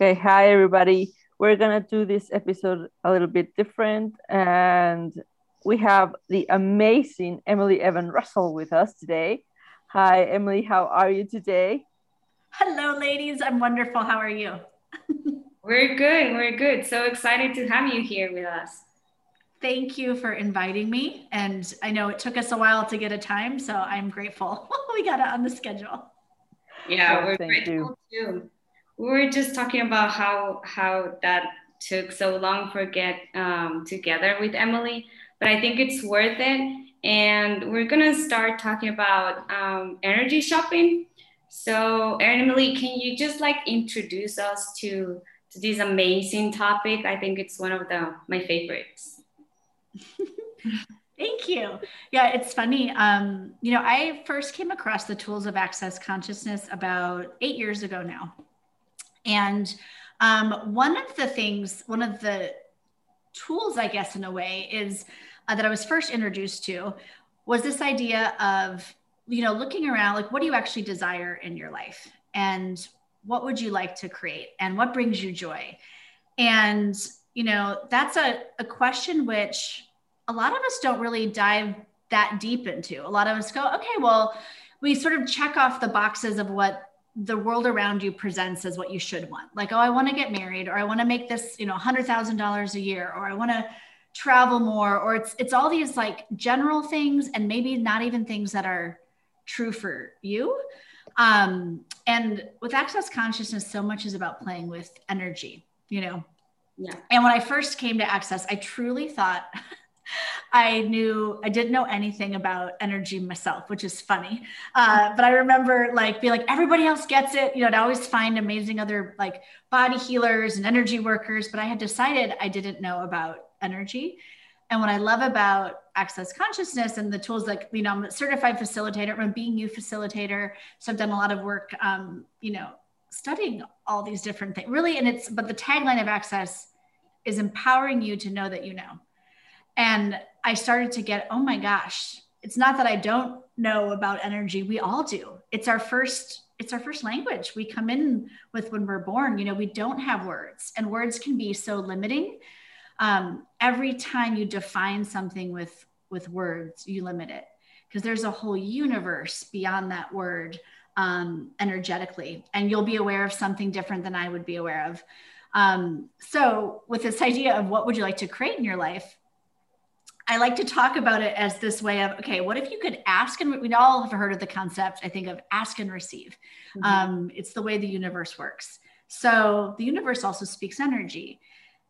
Okay, hi everybody. We're gonna do this episode a little bit different, and we have the amazing Emily Evans Russell with us today. Hi, Emily. How are you today? Hello, ladies. I'm wonderful. How are you? We're good. We're good. So excited to have you here with us. Thank you for inviting me. And I know it took us a while to get a time, so I'm grateful we got it on the schedule. Yeah, we're grateful you. too. We were just talking about how how that took so long for get um, together with Emily, but I think it's worth it. And we're gonna start talking about um, energy shopping. So, Emily, can you just like introduce us to to this amazing topic? I think it's one of the my favorites. Thank you. Yeah, it's funny. Um, you know, I first came across the tools of access consciousness about eight years ago now. And um, one of the things, one of the tools, I guess, in a way, is uh, that I was first introduced to was this idea of, you know, looking around, like, what do you actually desire in your life? And what would you like to create? And what brings you joy? And you know, that's a, a question which a lot of us don't really dive that deep into. A lot of us go, okay, well, we sort of check off the boxes of what the world around you presents as what you should want. Like, oh, I want to get married, or I want to make this, you know, hundred thousand dollars a year, or I want to travel more, or it's it's all these like general things, and maybe not even things that are true for you. Um, and with access consciousness, so much is about playing with energy. You know, yeah. And when I first came to Access, I truly thought I knew I didn't know anything about energy myself, which is funny. Uh, but I remember like being like everybody else gets it. You know, I always find amazing other like body healers and energy workers, but I had decided I didn't know about energy. And what I love about access consciousness and the tools like you know I'm a certified facilitator, I'm a being you facilitator, so I've done a lot of work, um, you know, studying all these different things really and it's but the tagline of access is empowering you to know that you know and i started to get oh my gosh it's not that i don't know about energy. We all do. It's our first it's our first language. We come in with when we're born. You know we don't have words and words can be so limiting. Um, every time you define something with with words you limit it because there's a whole universe beyond that word um, energetically, and you'll be aware of something different than I would be aware of. Um, so, with this idea of what would you like to create in your life, I like to talk about it as this way of okay, what if you could ask and we all have heard of the concept, I think, of ask and receive. Mm-hmm. Um, it's the way the universe works. So, the universe also speaks energy.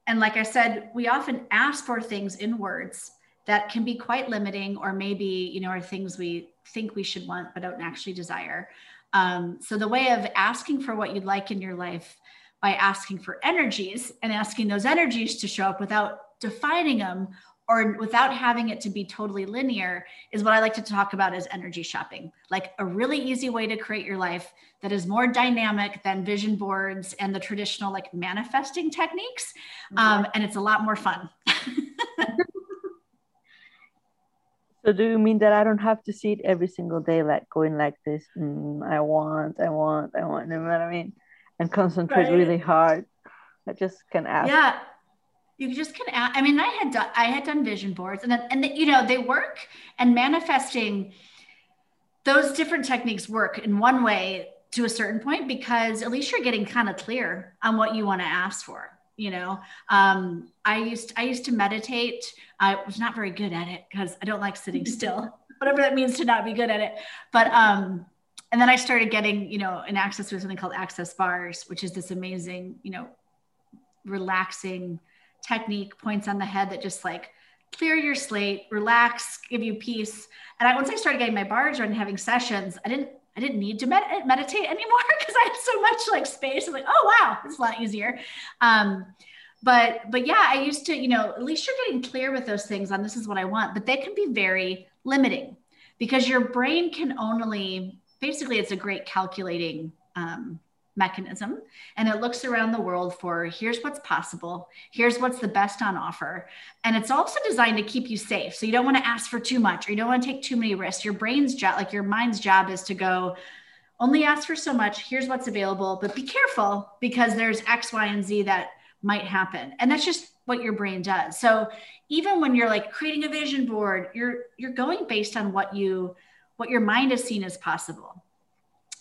And like I said, we often ask for things in words that can be quite limiting, or maybe, you know, are things we think we should want but don't actually desire. Um, so the way of asking for what you'd like in your life by asking for energies and asking those energies to show up without defining them or without having it to be totally linear is what I like to talk about as energy shopping. Like a really easy way to create your life that is more dynamic than vision boards and the traditional like manifesting techniques. Mm-hmm. Um, and it's a lot more fun. So do you mean that I don't have to see it every single day, like going like this? Mm, I want, I want, I want. You know what I mean? And concentrate right. really hard. I just can ask. Yeah, you just can. Ask. I mean, I had done, I had done vision boards, and then, and the, you know they work. And manifesting, those different techniques work in one way to a certain point because at least you're getting kind of clear on what you want to ask for you know um, i used i used to meditate i was not very good at it because i don't like sitting still whatever that means to not be good at it but um and then i started getting you know an access to something called access bars which is this amazing you know relaxing technique points on the head that just like clear your slate relax give you peace and I, once i started getting my bars and having sessions i didn't I didn't need to med- meditate anymore because I had so much like space. I'm like, oh wow, it's a lot easier. Um, but but yeah, I used to, you know, at least you're getting clear with those things on this is what I want, but they can be very limiting because your brain can only basically it's a great calculating um, mechanism and it looks around the world for here's what's possible here's what's the best on offer and it's also designed to keep you safe so you don't want to ask for too much or you don't want to take too many risks your brain's job like your mind's job is to go only ask for so much. Here's what's available, but be careful because there's X, Y, and Z that might happen. And that's just what your brain does. So even when you're like creating a vision board, you're you're going based on what you what your mind has seen as possible.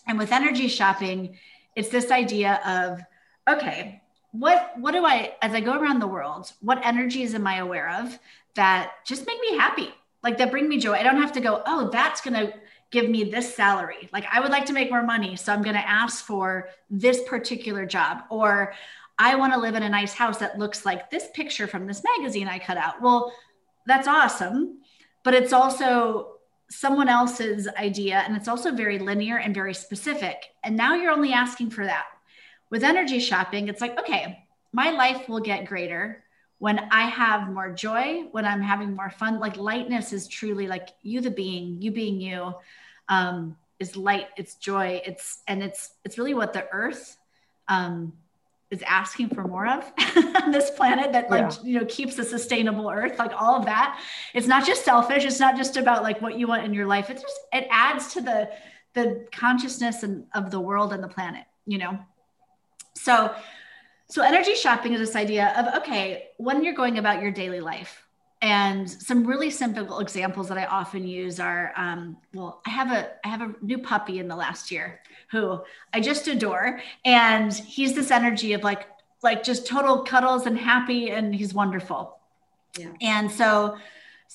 And with energy shopping, it's this idea of okay, what what do I as I go around the world, what energies am I aware of that just make me happy? Like that bring me joy. I don't have to go, oh, that's going to give me this salary. Like I would like to make more money, so I'm going to ask for this particular job or I want to live in a nice house that looks like this picture from this magazine I cut out. Well, that's awesome, but it's also someone else's idea and it's also very linear and very specific. And now you're only asking for that. With energy shopping, it's like, okay, my life will get greater when I have more joy, when I'm having more fun. Like lightness is truly like you, the being, you being you, um, is light. It's joy. It's and it's it's really what the earth um, is asking for more of this planet that like yeah. you know keeps a sustainable earth like all of that. It's not just selfish. It's not just about like what you want in your life. It's just it adds to the the consciousness and of the world and the planet you know? So so energy shopping is this idea of okay when you're going about your daily life and some really simple examples that i often use are um, well i have a i have a new puppy in the last year who i just adore and he's this energy of like like just total cuddles and happy and he's wonderful yeah. and so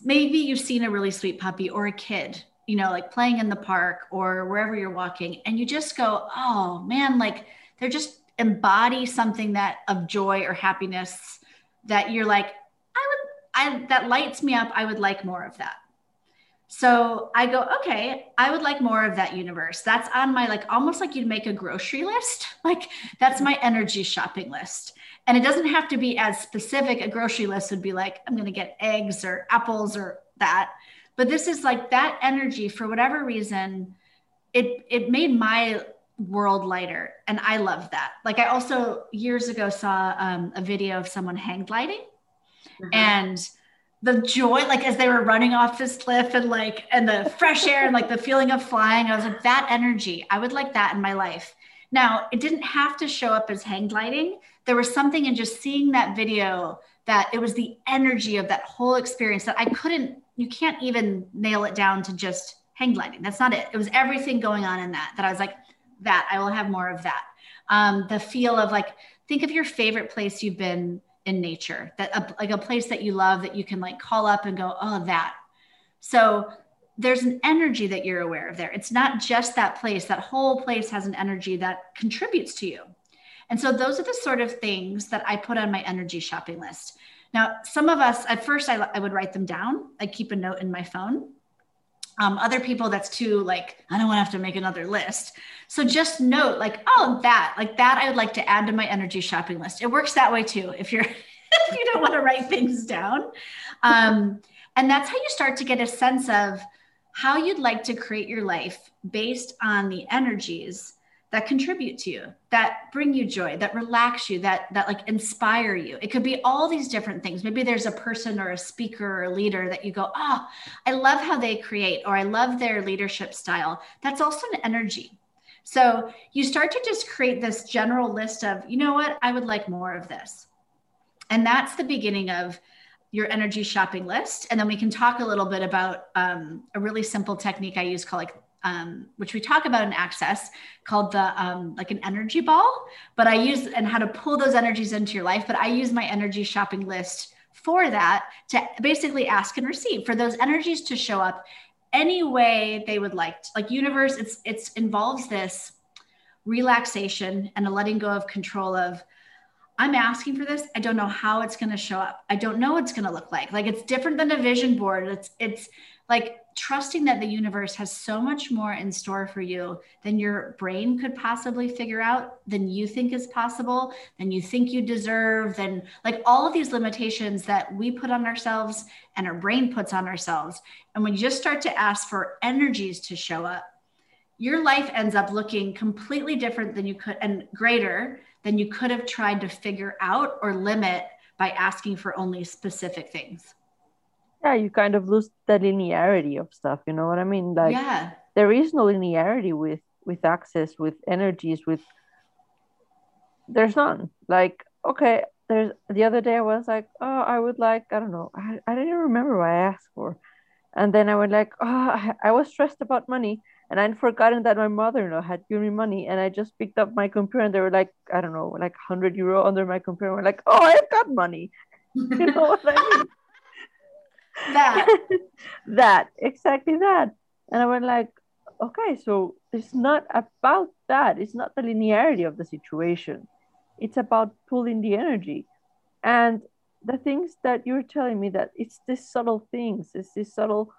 maybe you've seen a really sweet puppy or a kid you know like playing in the park or wherever you're walking and you just go oh man like they're just embody something that of joy or happiness that you're like I that lights me up. I would like more of that. So I go, okay, I would like more of that universe. That's on my like almost like you'd make a grocery list. Like that's my energy shopping list. And it doesn't have to be as specific. A grocery list would be like, I'm going to get eggs or apples or that. But this is like that energy for whatever reason, it it made my world lighter. And I love that. Like I also years ago saw um, a video of someone hang gliding mm-hmm. and the joy like as they were running off this cliff and like and the fresh air and like the feeling of flying i was like that energy i would like that in my life. Now it didn't have to show up as hang gliding. There was something in just seeing that video that it was the energy of that whole experience that i couldn't you can't even nail it down to just hang gliding. That's not it. It was everything going on in that that i was like that i will have more of that. Um, the feel of like think of your favorite place you've been in nature that a, like a place that you love that you can like call up and go oh that. So there's an energy that you're aware of there. It's not just that place. That whole place has an energy that contributes to you. And so those are the sort of things that i put on my energy shopping list. Now some of us at first i, I would write them down. I keep a note in my phone um, other people that's too like i don't want to have to make another list. So just note like oh that like that i would like to add to my energy shopping list. It works that way too if you're if you don't want to write things down. Um, and that's how you start to get a sense of how you'd like to create your life based on the energies that contribute to you that bring you joy that relax you that that like inspire you. It could be all these different things. Maybe there's a person or a speaker or a leader that you go oh i love how they create or i love their leadership style. That's also an energy. So you start to just create this general list of you know what? I would like more of this. And that's the beginning of your energy shopping list. And then we can talk a little bit about um, a really simple technique i use called like um, which we talk about in access called the um, like an energy ball but i use and how to pull those energies into your life but i use my energy shopping list for that to basically ask and receive for those energies to show up any way they would like to. like universe it's it's involves this relaxation and a letting go of control of I'm asking for this. I don't know how it's going to show up. I don't know what it's going to look like. Like it's different than a vision board. It's it's like trusting that the universe has so much more in store for you than your brain could possibly figure out, than you think is possible, than you think you deserve, than like all of these limitations that we put on ourselves and our brain puts on ourselves. And when you just start to ask for energies to show up, your life ends up looking completely different than you could and greater than you could have tried to figure out or limit by asking for only specific things yeah you kind of lose the linearity of stuff you know what i mean? Like yeah. there is no linearity with with access with energies with there's none. Like okay there's the other day i was like oh i would like i don't know i, I didn't even remember what i asked for. And then i went like oh I, I was stressed about money and i'd forgotten that my mother-in-law had given me money and i just picked up my computer and they were like i don't know like 100 euro under my computer And we're like oh i've got money. You know what i mean that. That exactly that. And i went like okay so it's not about that. It's not the linearity of the situation. It's about pulling the energy. And the things that you're telling me that it's these subtle things it's this subtle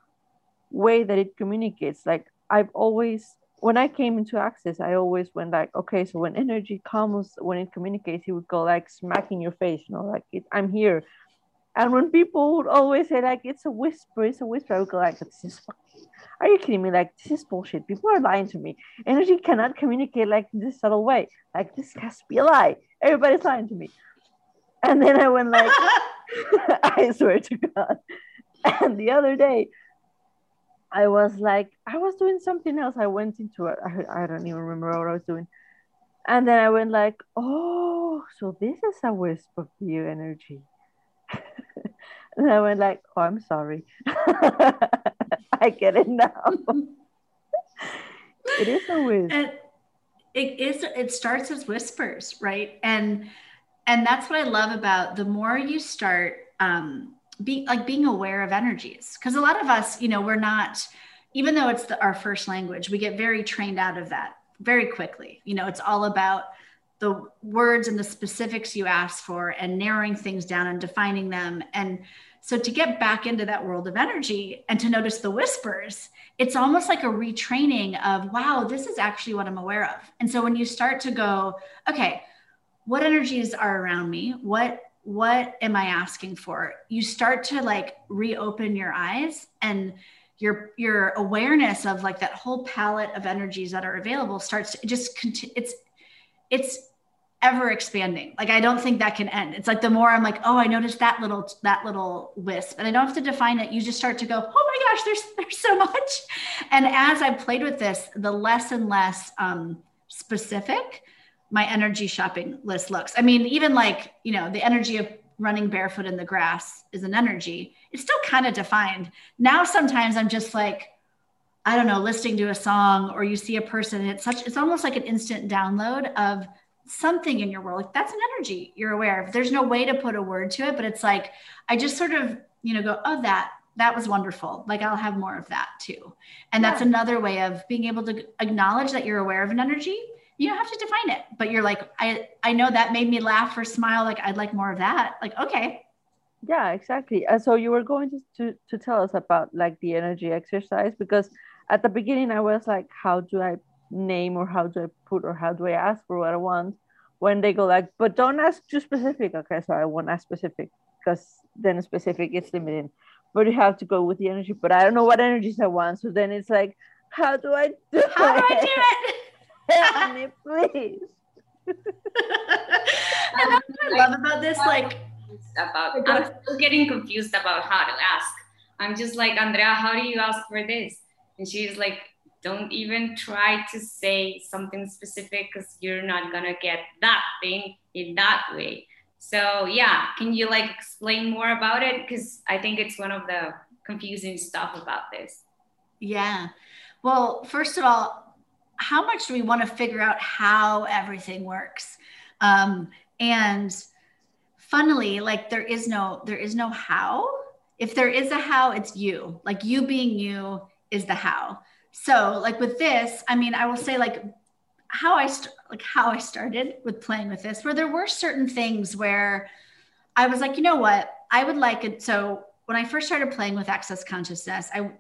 way that it communicates. Like i've always when i came into access i always went like okay so when energy comes when it communicates it would go like smacking your face you know like it, i'm here and when people would always say like it's a whisper it's a whisper i would go like this is fucking are you kidding me like this is bullshit people are lying to me energy cannot communicate like this subtle way like this has to be a lie everybody's lying to me and then I went like, I swear to God. And the other day, I was like, I was doing something else. I went into it. I, don't even remember what I was doing. And then I went like, oh, so this is a wisp of bio energy. And I went like, oh, I'm sorry. I get it now. it is a wisp. And it is. It starts as whispers, right? And and that's what I love about the more you start um, be like being aware of energies because a lot of us you know we're not even though it's the, our first language we get very trained out of that very quickly you know it's all about the words and the specifics you ask for and narrowing things down and defining them. And so to get back into that world of energy and to notice the whispers it's almost like a retraining of wow this is actually what i'm aware of. And so when you start to go okay what energies are around me? What what am i asking for? You start to like reopen your eyes and your your awareness of like that whole palette of energies that are available starts to just continue it's it's ever expanding like i don't think that can end it's like the more i'm like oh i noticed that little that little wisp and i don't have to define it you just start to go oh my gosh there's there's so much and as i played with this the less and less um specific my energy shopping list looks. I mean, even like, you know, the energy of running barefoot in the grass is an energy. It's still kind of defined. Now sometimes I'm just like, I don't know, listening to a song or you see a person, it's such it's almost like an instant download of something in your world. Like that's an energy you're aware of. There's no way to put a word to it, but it's like I just sort of, you know, go, oh, that that was wonderful. Like I'll have more of that too. And that's another way of being able to acknowledge that you're aware of an energy you don't have to define it but you're like i i know that made me laugh or smile like i'd like more of that like okay yeah exactly and so you were going to, to to tell us about like the energy exercise because at the beginning i was like how do i name or how do i put or how do i ask for what i want when they go like but don't ask too specific okay so i won't ask specific because then specific is limiting but you have to go with the energy but i don't know what energies i want so then it's like how do i do how it? do i do it Help me, please. and that's what I love about this. Like, about I'm still getting confused about how to ask. I'm just like, Andrea, how do you ask for this? And she's like, don't even try to say something specific because you're not gonna get that thing in that way. So yeah, can you like explain more about it? Because I think it's one of the confusing stuff about this. Yeah. Well, first of all, how much do we want to figure out how everything works um, and funnily like there is no there is no how if there is a how it's you like you being you is the how so like with this i mean i will say like how i st- like how i started with playing with this where there were certain things where i was like you know what i would like it so when i first started playing with access consciousness i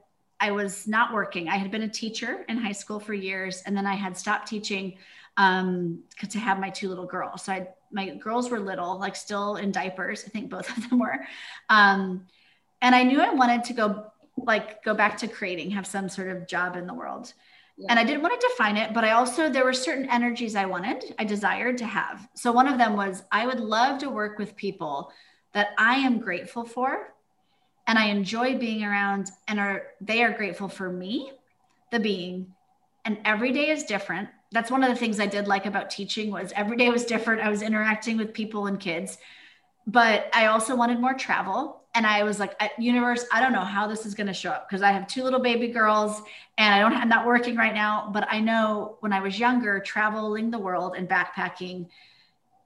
I was not working. I had been a teacher in high school for years, and then I had stopped teaching um, to have my two little girls. So I, my girls were little, like still in diapers. I think both of them were. Um, and I knew I wanted to go like go back to creating, have some sort of job in the world. Yeah. And I didn't want to define it, but I also there were certain energies I wanted, I desired to have. So one of them was I would love to work with people that I am grateful for and I enjoy being around and are they are grateful for me, the being, and every day is different. That's one of the things I did like about teaching was every day was different. I was interacting with people and kids. But I also wanted more travel and I was like, universe, I don't know how this is going to show up because I have two little baby girls and I don't, I'm not working right now. But I know when I was younger, traveling the world and backpacking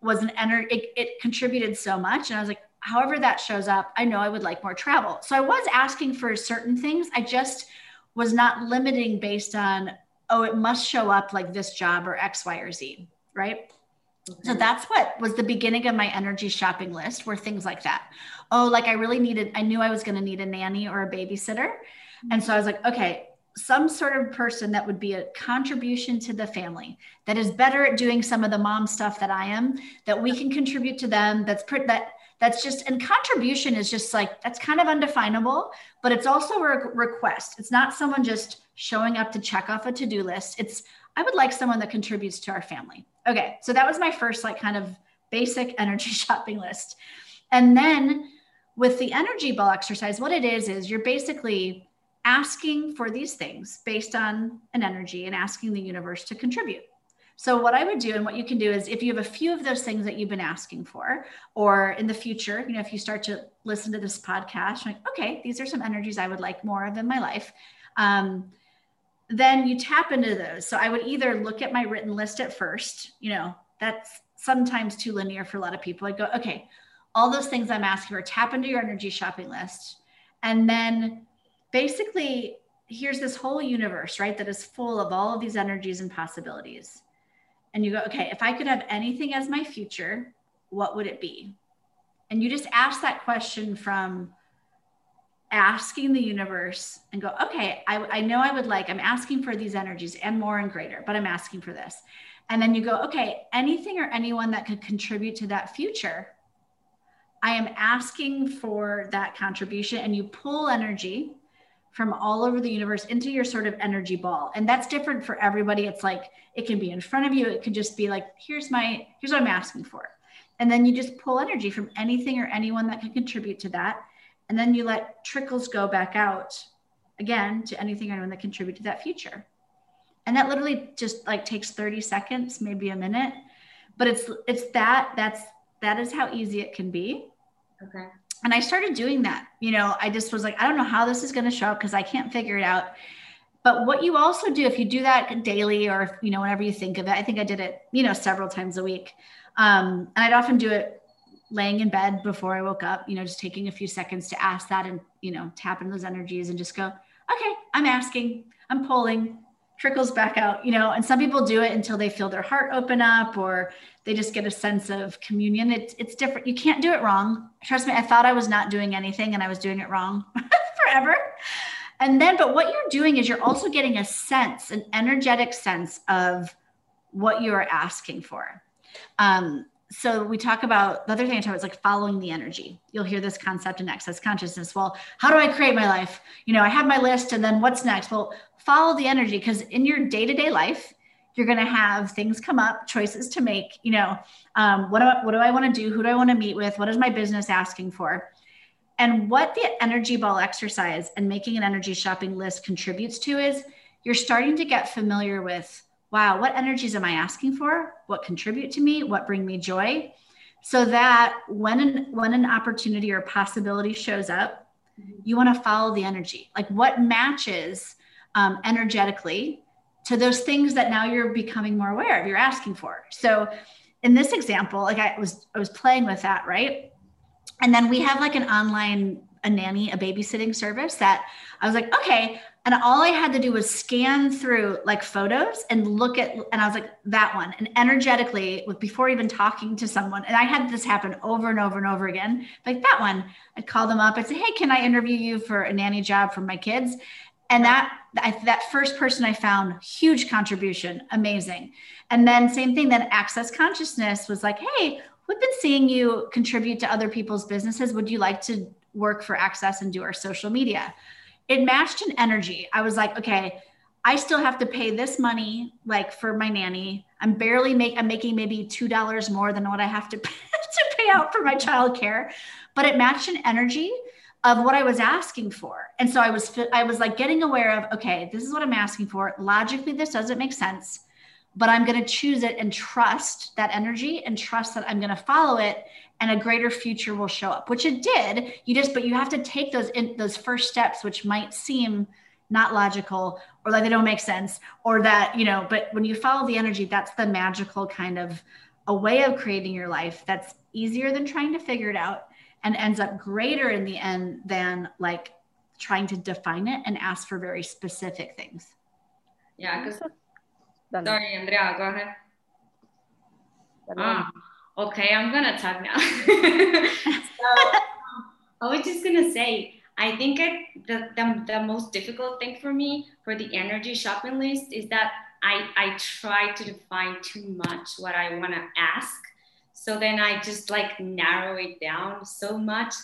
was an energy, it, it contributed so much. And I was like, however that shows up, I know I would like more travel. So I was asking for certain things. I just was not limiting based on, oh, it must show up like this job or X, Y, or Z. Right. So that's what was the beginning of my energy shopping list were things like that. Oh, like I really needed, I knew I was going to need a nanny or a babysitter. And so I was like, okay, some sort of person that would be a contribution to the family that is better at doing some of the mom stuff that I am, that we can contribute to them. That's that that's just, and contribution is just like, that's kind of undefinable, but it's also a request. It's not someone just showing up to check off a to do list. It's, I would like someone that contributes to our family. Okay. So that was my first, like, kind of basic energy shopping list. And then with the energy ball exercise, what it is, is you're basically asking for these things based on an energy and asking the universe to contribute. So, what I would do and what you can do is if you have a few of those things that you've been asking for, or in the future, you know, if you start to listen to this podcast, like, okay, these are some energies I would like more of in my life. Um, then you tap into those. So I would either look at my written list at first, you know, that's sometimes too linear for a lot of people. I go, okay, all those things I'm asking for, tap into your energy shopping list. And then basically, here's this whole universe, right, that is full of all of these energies and possibilities. And you go, okay, if I could have anything as my future, what would it be? And you just ask that question from asking the universe and go, okay, I, I know I would like, I'm asking for these energies and more and greater, but I'm asking for this. And then you go, okay, anything or anyone that could contribute to that future, I am asking for that contribution. And you pull energy from all over the universe into your sort of energy ball. And that's different for everybody. It's like it can be in front of you, it could just be like, here's my, here's what I'm asking for. And then you just pull energy from anything or anyone that can contribute to that and then you let trickles go back out again to anything or anyone that contribute to that future and that literally just like takes 30 seconds maybe a minute but it's it's that that's that is how easy it can be okay. And i started doing that you know i just was like i don't know how this is going to show up because i can't figure it out. But what you also do if you do that daily or you know whenever you think of it i think i did it you know several times a week. Um, and i'd often do it laying in bed before I woke up, you know, just taking a few seconds to ask that and, you know, tap into those energies and just go, okay, I'm asking, I'm pulling, trickles back out, you know, and some people do it until they feel their heart open up or they just get a sense of communion. It's, it's different. You can't do it wrong. Trust me, I thought I was not doing anything and I was doing it wrong forever. And then, but what you're doing is you're also getting a sense, an energetic sense of what you are asking for. Um, so we talk about the other thing I talk about is like following the energy. You'll hear this concept in access consciousness. Well, how do I create my life? You know, I have my list and then what's next? Well, follow the energy because in your day-to-day life, you're going to have things come up, choices to make, you know, um, what do I, what do I want to do? Who do I want to meet with? What is my business asking for? And what the energy ball exercise and making an energy shopping list contributes to is you're starting to get familiar with wow, what energies am I asking for? What contribute to me? What bring me joy? So that when an, when an opportunity or possibility shows up, you want to follow the energy. Like what matches um, energetically to those things that now you're becoming more aware of, you're asking for. So in this example, like I was, I was playing with that, right? And then we have like an online a nanny, a babysitting service that I was like, okay, and all I had to do was scan through like photos and look at, and I was like, that one. And energetically, with before even talking to someone, and I had this happen over and over and over again. Like that one, I'd call them up. I'd say, hey, can I interview you for a nanny job for my kids? And that I, that first person I found, huge contribution, amazing. And then same thing. Then Access Consciousness was like, hey, we've been seeing you contribute to other people's businesses. Would you like to work for Access and do our social media? It matched an energy. I was like, okay, I still have to pay this money like for my nanny. I'm barely make I'm making maybe two dollars more than what I have to to pay out for my childcare, but it matched an energy of what I was asking for. And so I was I was like getting aware of okay, this is what I'm asking for. Logically this doesn't make sense, but I'm going to choose it and trust that energy and trust that I'm going to follow it and a greater future will show up, which it did. You just but you have to take those in, those first steps which might seem not logical or like they don't make sense or that, you know, but when you follow the energy, that's the magical kind of a way of creating your life that's easier than trying to figure it out and ends up greater in the end than like trying to define it and ask for very specific things. Yeah, because sorry, Andrea, go ahead. Ah, okay, I'm gonna talk now. so, um, I was just gonna say, I think it, the, the the most difficult thing for me for the energy shopping list is that I I try to define too much what I want to ask so then I just like narrow it down so much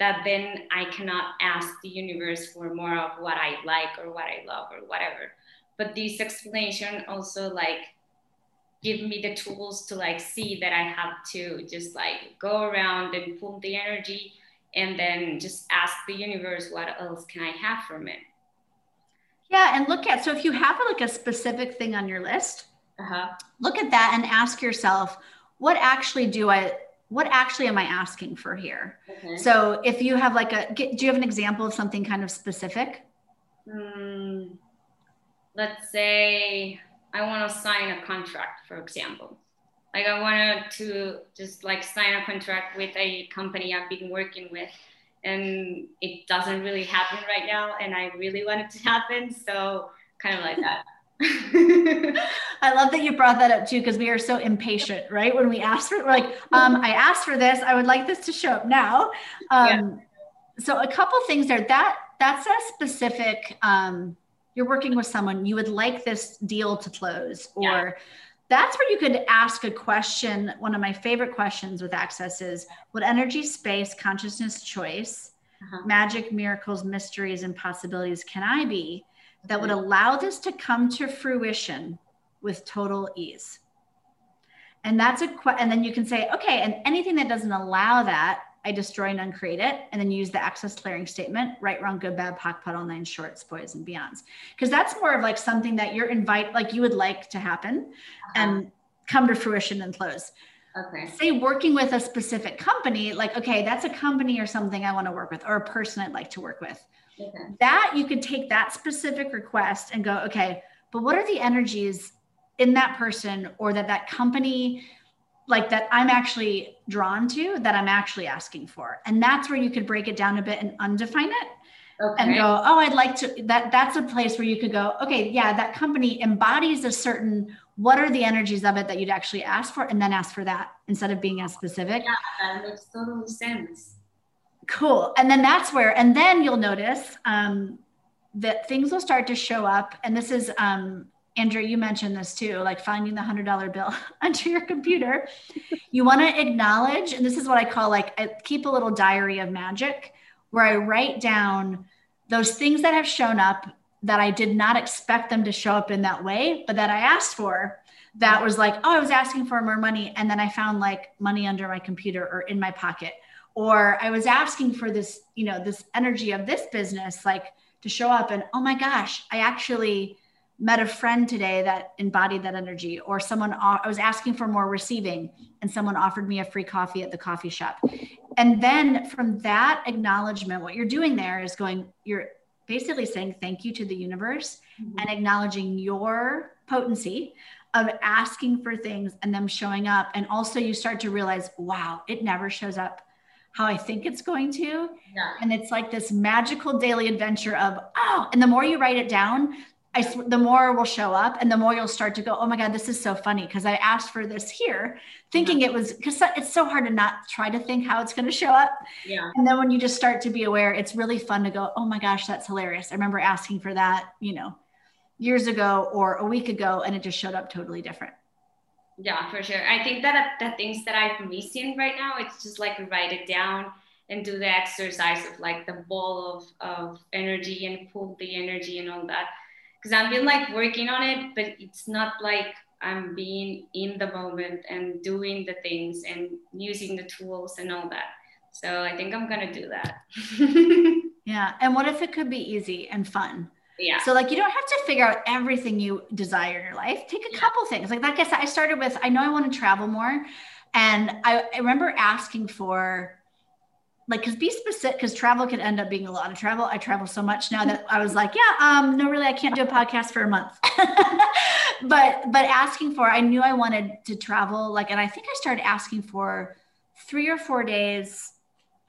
that then I cannot ask the universe for more of what I like or what I love or whatever. But this explanation also like give me the tools to like see that I have to just like go around and pull the energy and then just ask the universe what else can I have from it. Yeah, and look at so if you have like a specific thing on your list, uh-huh. look at that and ask yourself, what actually do I what actually am I asking for here? So if you have like a do you have an example of something kind of specific? Mm, let's say I want to sign a contract, for example. Like I wanted to just like sign a contract with a company I've been working with and it doesn't really happen right now and I really want it to happen. So kind of like that. I love that you brought that up too, because we are so impatient, right? When we ask for, like, um, I asked for this, I would like this to show up now. Um, yeah. So a couple things there. That that's a specific. Um, you're working with someone. You would like this deal to close, or yeah. that's where you could ask a question. One of my favorite questions with Access is: What energy, space, consciousness, choice, uh-huh. magic, miracles, mysteries, and possibilities can I be? that would allow this to come to fruition with total ease. And that's a and then you can say, okay, and anything that doesn't allow that, I destroy and uncreate it, and then use the access clearing statement, right, wrong, good, bad, POC, POD, all nine shorts, boys, and beyonds. Because that's more of like something that you're invite, like you would like to happen uh-huh. and come to fruition and close. Okay. Say working with a specific company, like, okay, that's a company or something I want to work with, or a person I'd like to work with. Okay. That you could take that specific request and go, okay, but what are the energies in that person or that that company like that I'm actually drawn to that I'm actually asking for. And that's where you could break it down a bit and undefine it. Okay. And go, oh, I'd like to that that's a place where you could go, okay, yeah, that company embodies a certain what are the energies of it that you'd actually ask for and then ask for that instead of being as specific. Yeah, that makes total sense. Cool. And then that's where, and then you'll notice um, that things will start to show up. And this is, um, Andrea, you mentioned this too, like finding the hundred dollar bill under your computer. you want to acknowledge, and this is what I call like I keep a little diary of magic, where I write down those things that have shown up that I did not expect them to show up in that way, but that I asked for. That was like, oh, I was asking for more money, and then I found like money under my computer or in my pocket or i was asking for this you know this energy of this business like to show up and oh my gosh i actually met a friend today that embodied that energy or someone i was asking for more receiving and someone offered me a free coffee at the coffee shop and then from that acknowledgement what you're doing there is going you're basically saying thank you to the universe mm-hmm. and acknowledging your potency of asking for things and them showing up and also you start to realize wow it never shows up how I think it's going to. Yeah. And it's like this magical daily adventure of, oh, and the more you write it down, I, the more will show up and the more you'll start to go, oh my God, this is so funny because I asked for this here, thinking it was because it's so hard to not try to think how it's going to show up. Yeah. And then when you just start to be aware, it's really fun to go, oh my gosh, that's hilarious. I remember asking for that, you know, years ago or a week ago, and it just showed up totally different. Yeah, for sure. I think that the things that I'm missing right now, it's just like write it down and do the exercise of like the ball of, of energy and pull the energy and all that. Because I've been like working on it, but it's not like I'm being in the moment and doing the things and using the tools and all that. So I think I'm gonna do that. yeah. And what if it could be easy and fun? Yeah. So like you don't have to figure out everything you desire in your life. Take a yeah. couple things. Like like I said, I started with I know I want to travel more. And I, I remember asking for like because be specific because travel could end up being a lot of travel. I travel so much now that i was like yeah um no really i can't do a podcast for a month. But but asking for i knew i wanted to travel like and i think i started asking for three or four days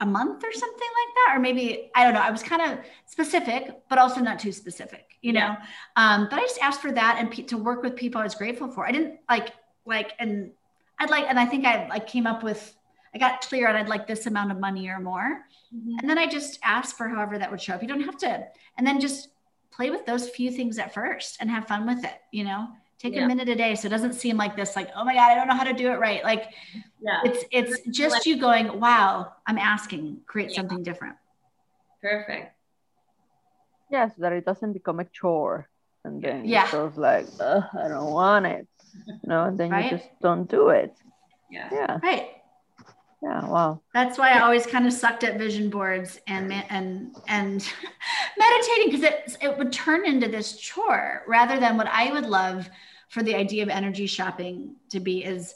a month or something like that or maybe i don't know i was kind of specific but also not too specific you know? Um but i just asked for that and pe- to work with people i was grateful for. I didn't like like and i'd like and i think i like came up with i got clear on i'd like this amount of money or more mm-hmm. and then i just asked for however that would show up you don't have to and then just play with those few things at first and have fun with it you know take yeah. a minute a day so it doesn't seem like this like oh my god i don't know how to do it right like yeah. it's it's just you going wow i'm asking create yeah. something different perfect yeah so that it doesn't become a chore and then yeah. it feels like i don't want it you know and then right? you just don't do it yeah yeah right yeah wow. That's why i always kind of sucked at vision boards and and and meditating because it it would turn into this chore rather than what i would love for the idea of energy shopping to be is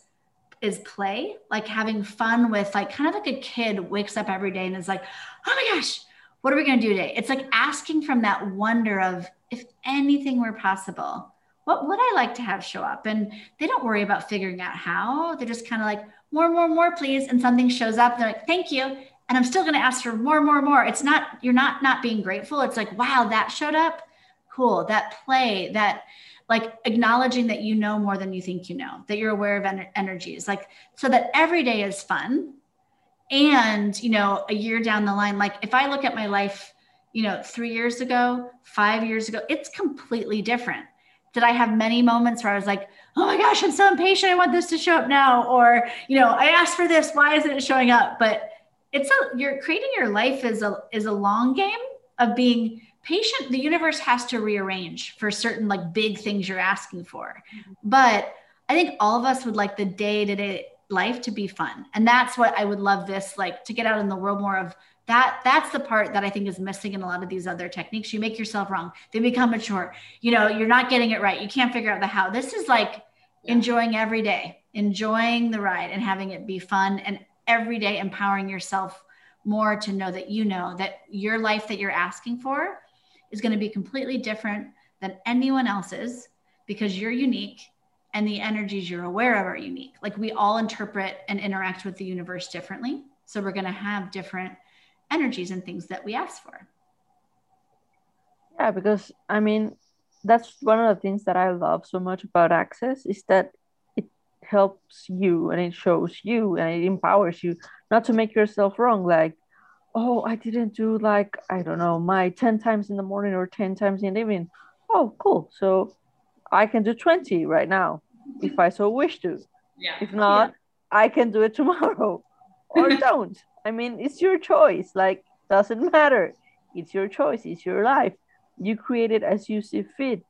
is play like having fun with like kind of like a kid wakes up every day and is like oh my gosh what are we going to do today? It's like asking from that wonder of if anything were possible what would i like to have show up? And they don't worry about figuring out how. They're just kind of like more more more please. And something shows up they're like thank you. And i'm still going to ask for more more more. It's not you're not not being grateful. It's like wow that showed up? Cool. That play that like acknowledging that you know more than you think you know, that you're aware of en- energies, like so that every day is fun. And, you know, a year down the line, like if I look at my life, you know, three years ago, five years ago, it's completely different. Did I have many moments where I was like, oh my gosh, I'm so impatient. I want this to show up now. Or, you know, I asked for this. Why isn't it showing up? But it's a, you're creating your life is a, is a long game of being patient the universe has to rearrange for certain like big things you're asking for mm-hmm. but i think all of us would like the day-to-day life to be fun and that's what i would love this like to get out in the world more of that that's the part that i think is missing in a lot of these other techniques you make yourself wrong they become mature you know you're not getting it right you can't figure out the how this is like yeah. enjoying every day enjoying the ride and having it be fun and every day empowering yourself more to know that you know that your life that you're asking for is going to be completely different than anyone else's because you're unique and the energies you're aware of are unique. Like we all interpret and interact with the universe differently. So we're going to have different energies and things that we ask for. Yeah, because I mean, that's one of the things that I love so much about Access is that it helps you and it shows you and it empowers you not to make yourself wrong. Like, oh, I didn't do like, I don't know, my 10 times in the morning or 10 times in the evening. Oh, cool. So I can do 20 right now if I so wish to. Yeah. If not, yeah. I can do it tomorrow or don't. I mean, it's your choice. Like, doesn't matter. It's your choice. It's your life. You create it as you see fit.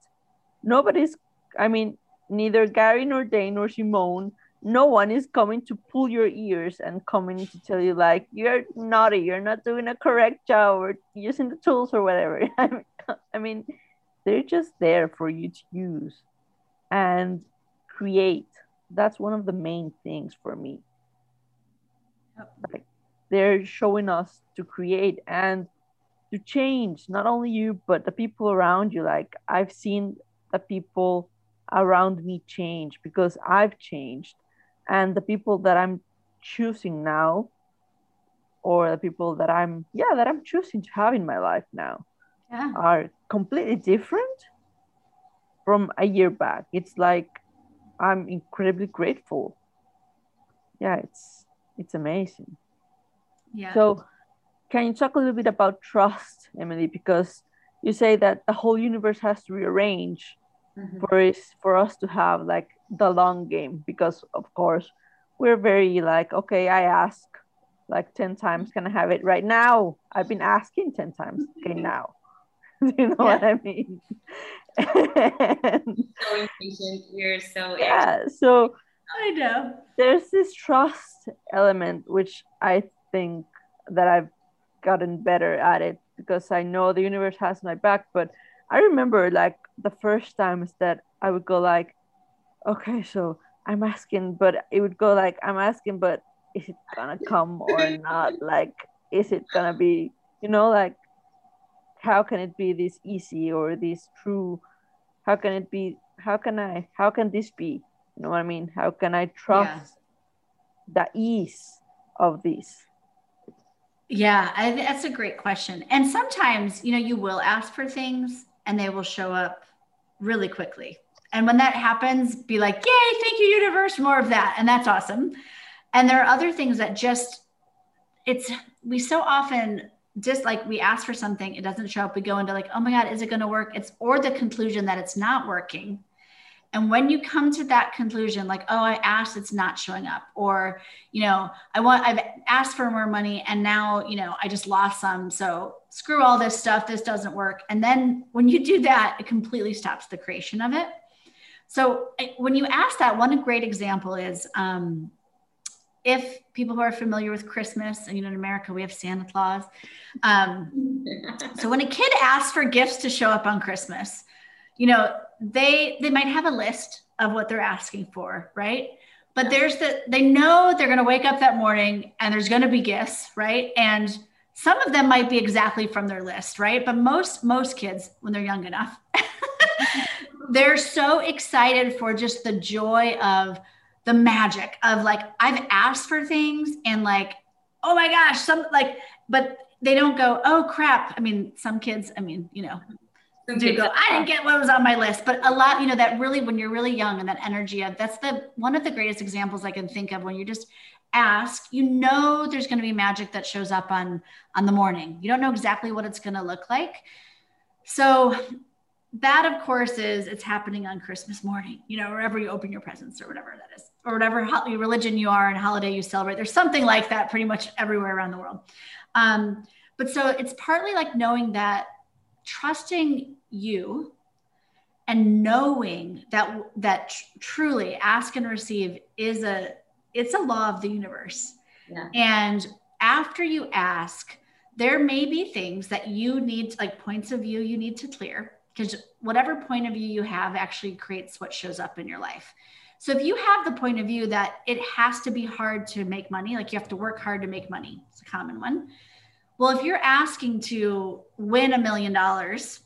Nobody's, I mean, neither Gary nor Dane nor Simone no one is coming to pull your ears and coming to tell you like you're naughty you're not doing a correct job or using the tools or whatever i mean they're just there for you to use and create that's one of the main things for me like they're showing us to create and to change not only you but the people around you. Like i've seen the people around me change because i've changed. And the people that i'm choosing now or the people that i'm yeah that i'm choosing to have in my life now yeah. are completely different from a year back. It's like i'm incredibly grateful. Yeah it's it's amazing. Yeah. So can you talk a little bit about trust emily? Because you say that the whole universe has to rearrange mm-hmm. for us for us to have like the long game. Because of course we're very like okay i ask like 10 times can i have it right now? I've been asking 10 times okay now. Do you know yeah. what i mean? So impatient we're so yeah so i know there's this trust element which i think that I've gotten better at it because I know the universe has my back. But I remember like the first times that I would go like, okay, so I'm asking, but it would go like, I'm asking, but is it gonna come or not? Like, is it gonna be, you know, like, how can it be this easy or this true? How can it be? How can I? How can this be? You know what I mean? How can I trust yeah. the ease of this? Yeah, I, that's a great question. And sometimes, you know, you will ask for things and they will show up really quickly. And when that happens, be like, yay, thank you, universe, more of that. And that's awesome. And there are other things that just, it's, we so often just like we ask for something, it doesn't show up. We go into like, oh my God, is it going to work? It's, or the conclusion that it's not working. And when you come to that conclusion, like, oh, I asked, it's not showing up, or, you know, I want, I've asked for more money and now, you know, I just lost some. So screw all this stuff. This doesn't work. And then when you do that, it completely stops the creation of it. So when you ask that, one great example is um, if people who are familiar with Christmas, and you know, in America, we have Santa Claus. Um, so when a kid asks for gifts to show up on Christmas, you know, they they might have a list of what they're asking for, right? But there's the they know they're going to wake up that morning and there's going to be gifts, right? And some of them might be exactly from their list, right? But most most kids when they're young enough they're so excited for just the joy of the magic of like I've asked for things and like oh my gosh some like but they don't go oh crap I mean some kids I mean you know go i didn't get what was on my list but a lot you know that really when you're really young and that energy of that's the one of the greatest examples i can think of when you just ask you know there's going to be magic that shows up on on the morning. You don't know exactly what it's going to look like. So that of course is it's happening on christmas morning you know wherever you open your presents or whatever that is or whatever religion you are and holiday you celebrate. There's something like that pretty much everywhere around the world. Um, but so it's partly like knowing that trusting you and knowing that that tr- truly ask and receive is a it's a law of the universe yeah. and after you ask there may be things that you need like points of view you need to clear because whatever point of view you have actually creates what shows up in your life so if you have the point of view that it has to be hard to make money like you have to work hard to make money it's a common one well, if you're asking to win a million dollars,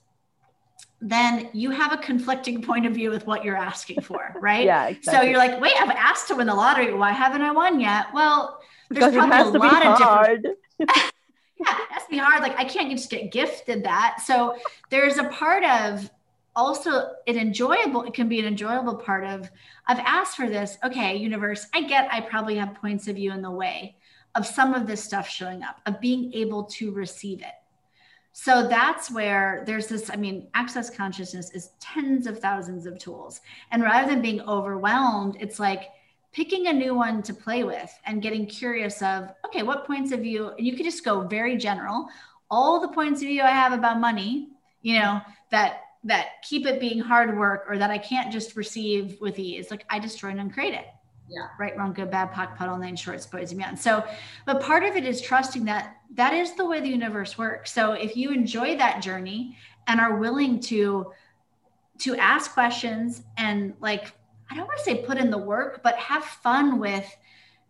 then you have a conflicting point of view with what you're asking for, right? yeah. Exactly. So you're like, wait, I've asked to win the lottery. Why haven't I won yet? Well, there's because probably a lot of different. yeah, it has to be hard. Like I can't just get gifted that. So there's a part of also an enjoyable, it can be an enjoyable part of I've asked for this. Okay, universe, I get I probably have points of view in the way of some of this stuff showing up, of being able to receive it. So that's where there's this, I mean, access consciousness is tens of thousands of tools. And rather than being overwhelmed, it's like picking a new one to play with and getting curious of, okay, what points of view, and you could just go very general, all the points of view I have about money, you know, that that keep it being hard work or that I can't just receive with ease. Like I destroy and uncreate it yeah. Right wrong good bad POC puddle nine shorts boys and beyond so but part of it is trusting that that is the way the universe works. So if you enjoy that journey and are willing to to ask questions and like i don't want to say put in the work but have fun with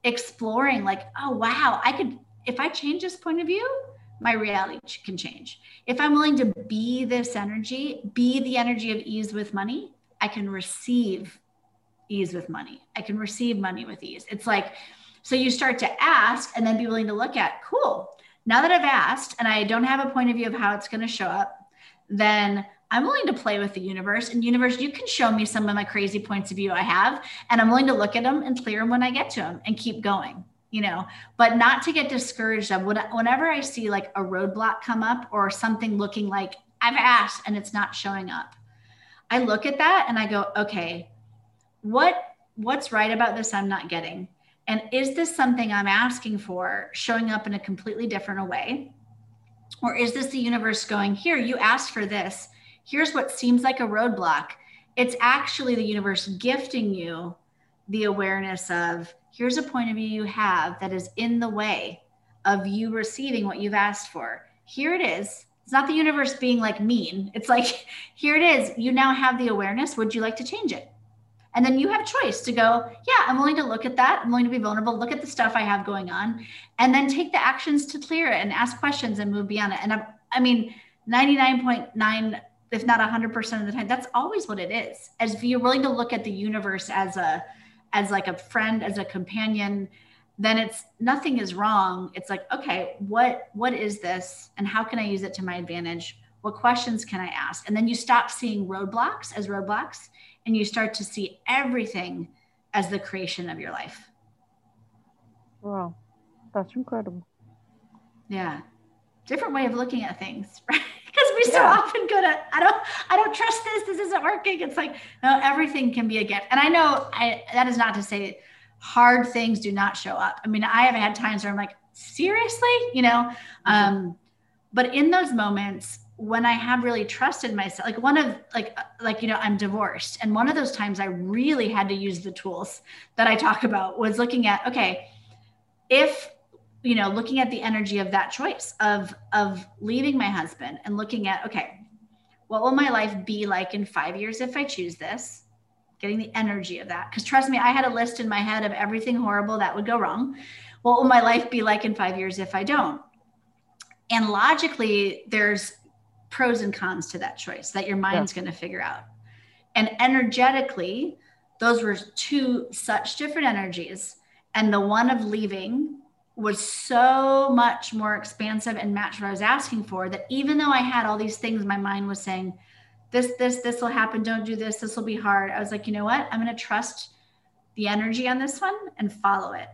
exploring like oh wow i could if i change this point of view my reality can change. If i'm willing to be this energy be the energy of ease with money i can receive ease with money. I can receive money with ease. It's like, so you start to ask and then be willing to look at, cool. Now that I've asked and I don't have a point of view of how it's going to show up, then I'm willing to play with the universe. And universe, you can show me some of my crazy points of view I have, and I'm willing to look at them and clear them when I get to them and keep going. You know, but not to get discouraged of whenever I see like a roadblock come up or something looking like I've asked and it's not showing up. I look at that and I go, okay, what what's right about this i'm not getting and is this something i'm asking for showing up in a completely different way or is this the universe going here you asked for this here's what seems like a roadblock it's actually the universe gifting you the awareness of here's a point of view you have that is in the way of you receiving what you've asked for. Here it is. It's not the universe being like mean. It's like, here it is. You now have the awareness. Would you like to change it? And then you have choice to go, yeah, I'm willing to look at that. I'm willing to be vulnerable, look at the stuff I have going on, and then take the actions to clear it and ask questions and move beyond it. And I, I mean, 99.9, if not 100% of the time, that's always what it is. As if you're willing to look at the universe as a, as like a friend, as a companion, then it's nothing is wrong. It's like, okay, what what is this and how can I use it to my advantage? What questions can I ask? And then you stop seeing roadblocks as roadblocks and you start to see everything as the creation of your life. Wow. That's incredible. Yeah. Different way of looking at things, right? because we so yeah. often go to I don't I don't trust this. This isn't working. It's like no, everything can be a gift. And I know I that is not to say hard things do not show up. I mean, I have had times where I'm like, seriously, you know. Mm-hmm. Um, but in those moments when I have really trusted myself, like one of like like you know, I'm divorced, and one of those times I really had to use the tools that I talk about was looking at okay, if you know looking at the energy of that choice of of leaving my husband and looking at okay what will my life be like in five years if i choose this? Getting the energy of that. Because trust me i had a list in my head of everything horrible that would go wrong. What will my life be like in five years if i don't? And logically there's pros and cons to that choice that your mind's yeah. going to figure out and energetically those were two such different energies and the one of leaving was so much more expansive and matched what I was asking for that even though I had all these things, my mind was saying, this, this, this will happen. Don't do this. This will be hard. I was like, you know what? I'm going to trust the energy on this one and follow it.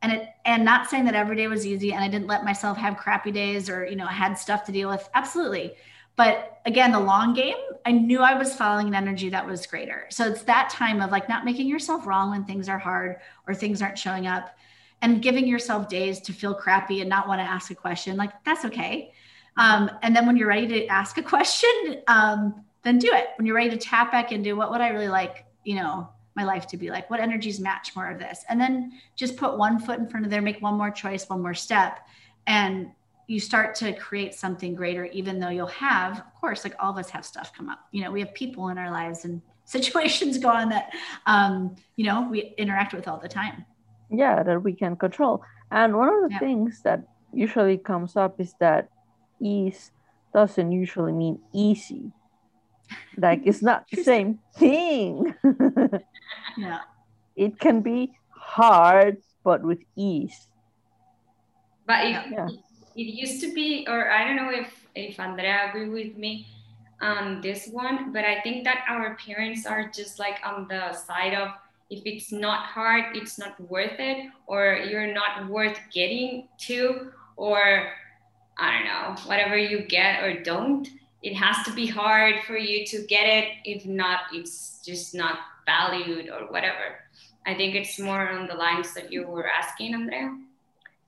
And it, and not saying that every day was easy and I didn't let myself have crappy days or, you know, I had stuff to deal with. Absolutely. But again, the long game, I knew I was following an energy that was greater. So it's that time of like not making yourself wrong when things are hard or things aren't showing up and giving yourself days to feel crappy and not want to ask a question like that's okay. Um, and then when you're ready to ask a question um, then do it. When you're ready to tap back into what would i really like you know my life to be like? What energies match more of this? And then just put one foot in front of there make one more choice one more step and you start to create something greater even though you'll have of course like all of us have stuff come up. You know we have people in our lives and situations go on that um, you know we interact with all the time. Yeah that we can control. And one of the yeah. things that usually comes up is that ease doesn't usually mean easy. Like it's not the same thing. Yeah. It can be hard but with ease. But it, yeah. It used to be or i don't know if if andrea agree with me on this one but i think that our parents are just like on the side of if it's not hard it's not worth it or you're not worth getting to or i don't know whatever you get or don't it has to be hard for you to get it. If not it's just not valued or whatever. I think it's more on the lines that you were asking andrea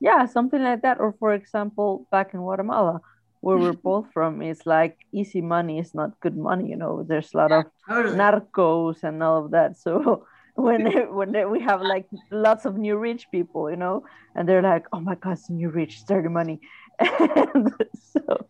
yeah something like that or for example back in guatemala where we're both from it's like easy money is not good money you know there's a lot of totally. narcos and all of that so when when we have like lots of new rich people, you know, and they're like, "Oh my God, it's new rich, dirty money." and so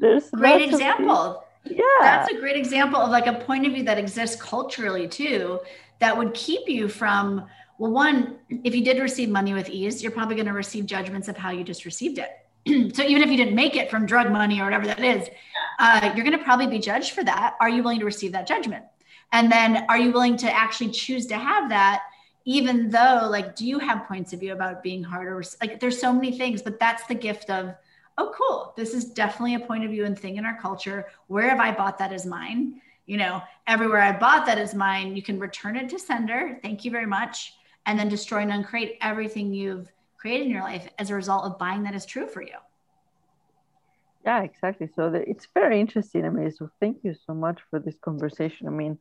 there's great example. yeah, that's a great example of like a point of view that exists culturally too, that would keep you from. Well, one, if you did receive money with ease, you're probably going to receive judgments of how you just received it. so even if you didn't make it from drug money or whatever that is, uh, you're going to probably be judged for that. Are you willing to receive that judgment? And then are you willing to actually choose to have that? Even though, like, do you have points of view about being harder? Like, there's so many things, but that's the gift of, oh, cool. This is definitely a point of view and thing in our culture. Where have I bought that as mine? You know, everywhere I bought that as mine, you can return it to sender. Thank you very much. And then destroy and uncreate everything you've created in your life as a result of buying that is true for you. Yeah, exactly. So the, it's very interesting. I mean, so thank you so much for this conversation. I mean,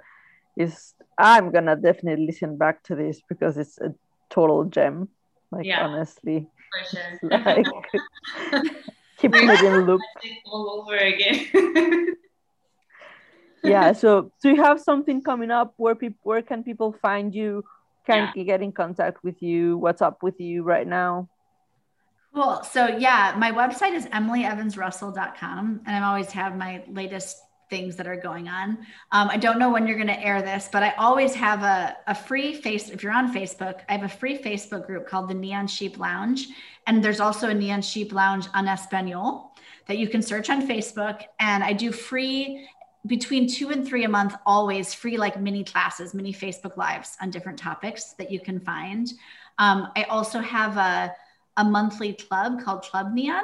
is I'm gonna definitely listen back to this because it's a total gem. Like yeah, honestly, sure. like keeping it in loop all over again. yeah. So, do you have something coming up? Where people, where can people find you? Can yeah. get in contact with you? What's up with you right now? Cool. So yeah, my website is emilyevansrussell.com and I always have my latest things that are going on. Um, I don't know when you're going to air this, but I always have a, a free face. If you're on Facebook, I have a free Facebook group called the Neon Sheep Lounge. And there's also a Neon Sheep Lounge on Espanol that you can search on Facebook. And I do free between two and three a month, always free like mini classes, mini Facebook lives on different topics that you can find. Um, I also have a, a monthly club called Club Neon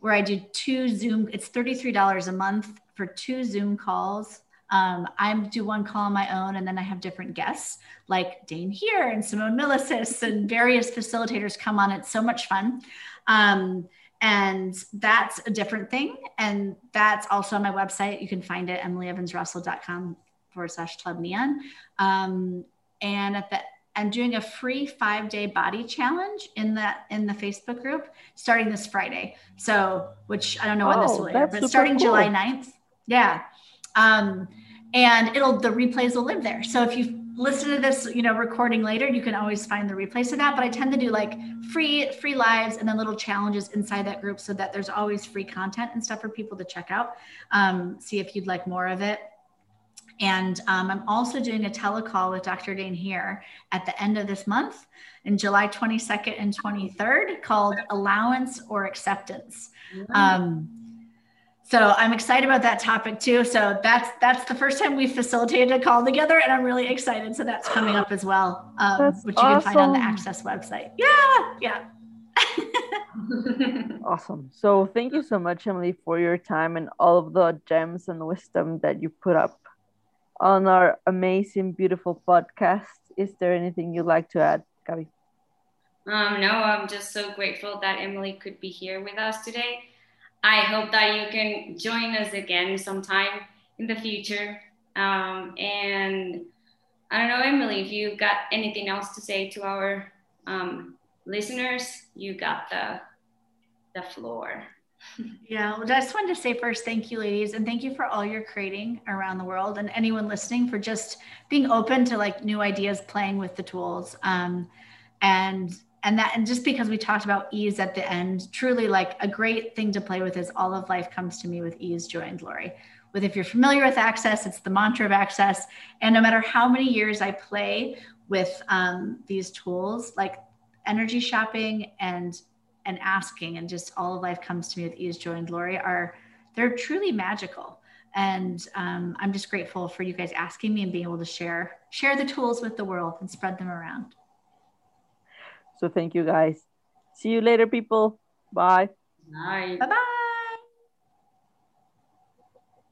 where I do two Zoom, it's $33 a month for two Zoom calls. Um, I do one call on my own, and then I have different guests like Dane Heer and Simone Milasas and various facilitators come on. It's so much fun. Um, and that's a different thing. And that's also on my website. You can find it emilyevansrussell.com forward slash club neon. Um, and at the I'm doing a free five day body challenge in that in the Facebook group starting this Friday. So, which I don't know when oh, this will air, but starting cool. July 9th. Yeah. Um, and it'll the replays will live there. So if you listen to this, you know, recording later, you can always find the replays of that. But I tend to do like free free lives and then little challenges inside that group so that there's always free content and stuff for people to check out. Um, see if you'd like more of it. And um, I'm also doing a telecall with Dr. Dane Heer at the end of this month in July 22nd and 23rd called Allowance or Acceptance. Um, so I'm excited about that topic too. So that's that's the first time we've facilitated a call together, and I'm really excited. So that's coming up as well, um, which you awesome. can find on the Access website. Yeah, yeah. awesome. So thank you so much, Emily, for your time and all of the gems and wisdom that you put up on our amazing, beautiful podcast. Is there anything you'd like to add, Gabby? Um, no, I'm just so grateful that Emily could be here with us today. I hope that you can join us again sometime in the future. Um, and I don't know, Emily, if you've got anything else to say to our um, listeners, you got the the floor. Yeah, well, I just wanted to say first, thank you, ladies, and thank you for all you're creating around the world, and anyone listening for just being open to like new ideas, playing with the tools, um, and and that and just because we talked about ease at the end, truly like a great thing to play with is all of life comes to me with ease, joy, and glory. With if you're familiar with access, it's the mantra of access, and no matter how many years I play with um, these tools, like energy shopping and and asking and just all of life comes to me with ease joy and glory are they're truly magical. And um, i'm just grateful for you guys asking me and being able to share share the tools with the world and spread them around so thank you guys. See you later people. Bye. Bye bye bye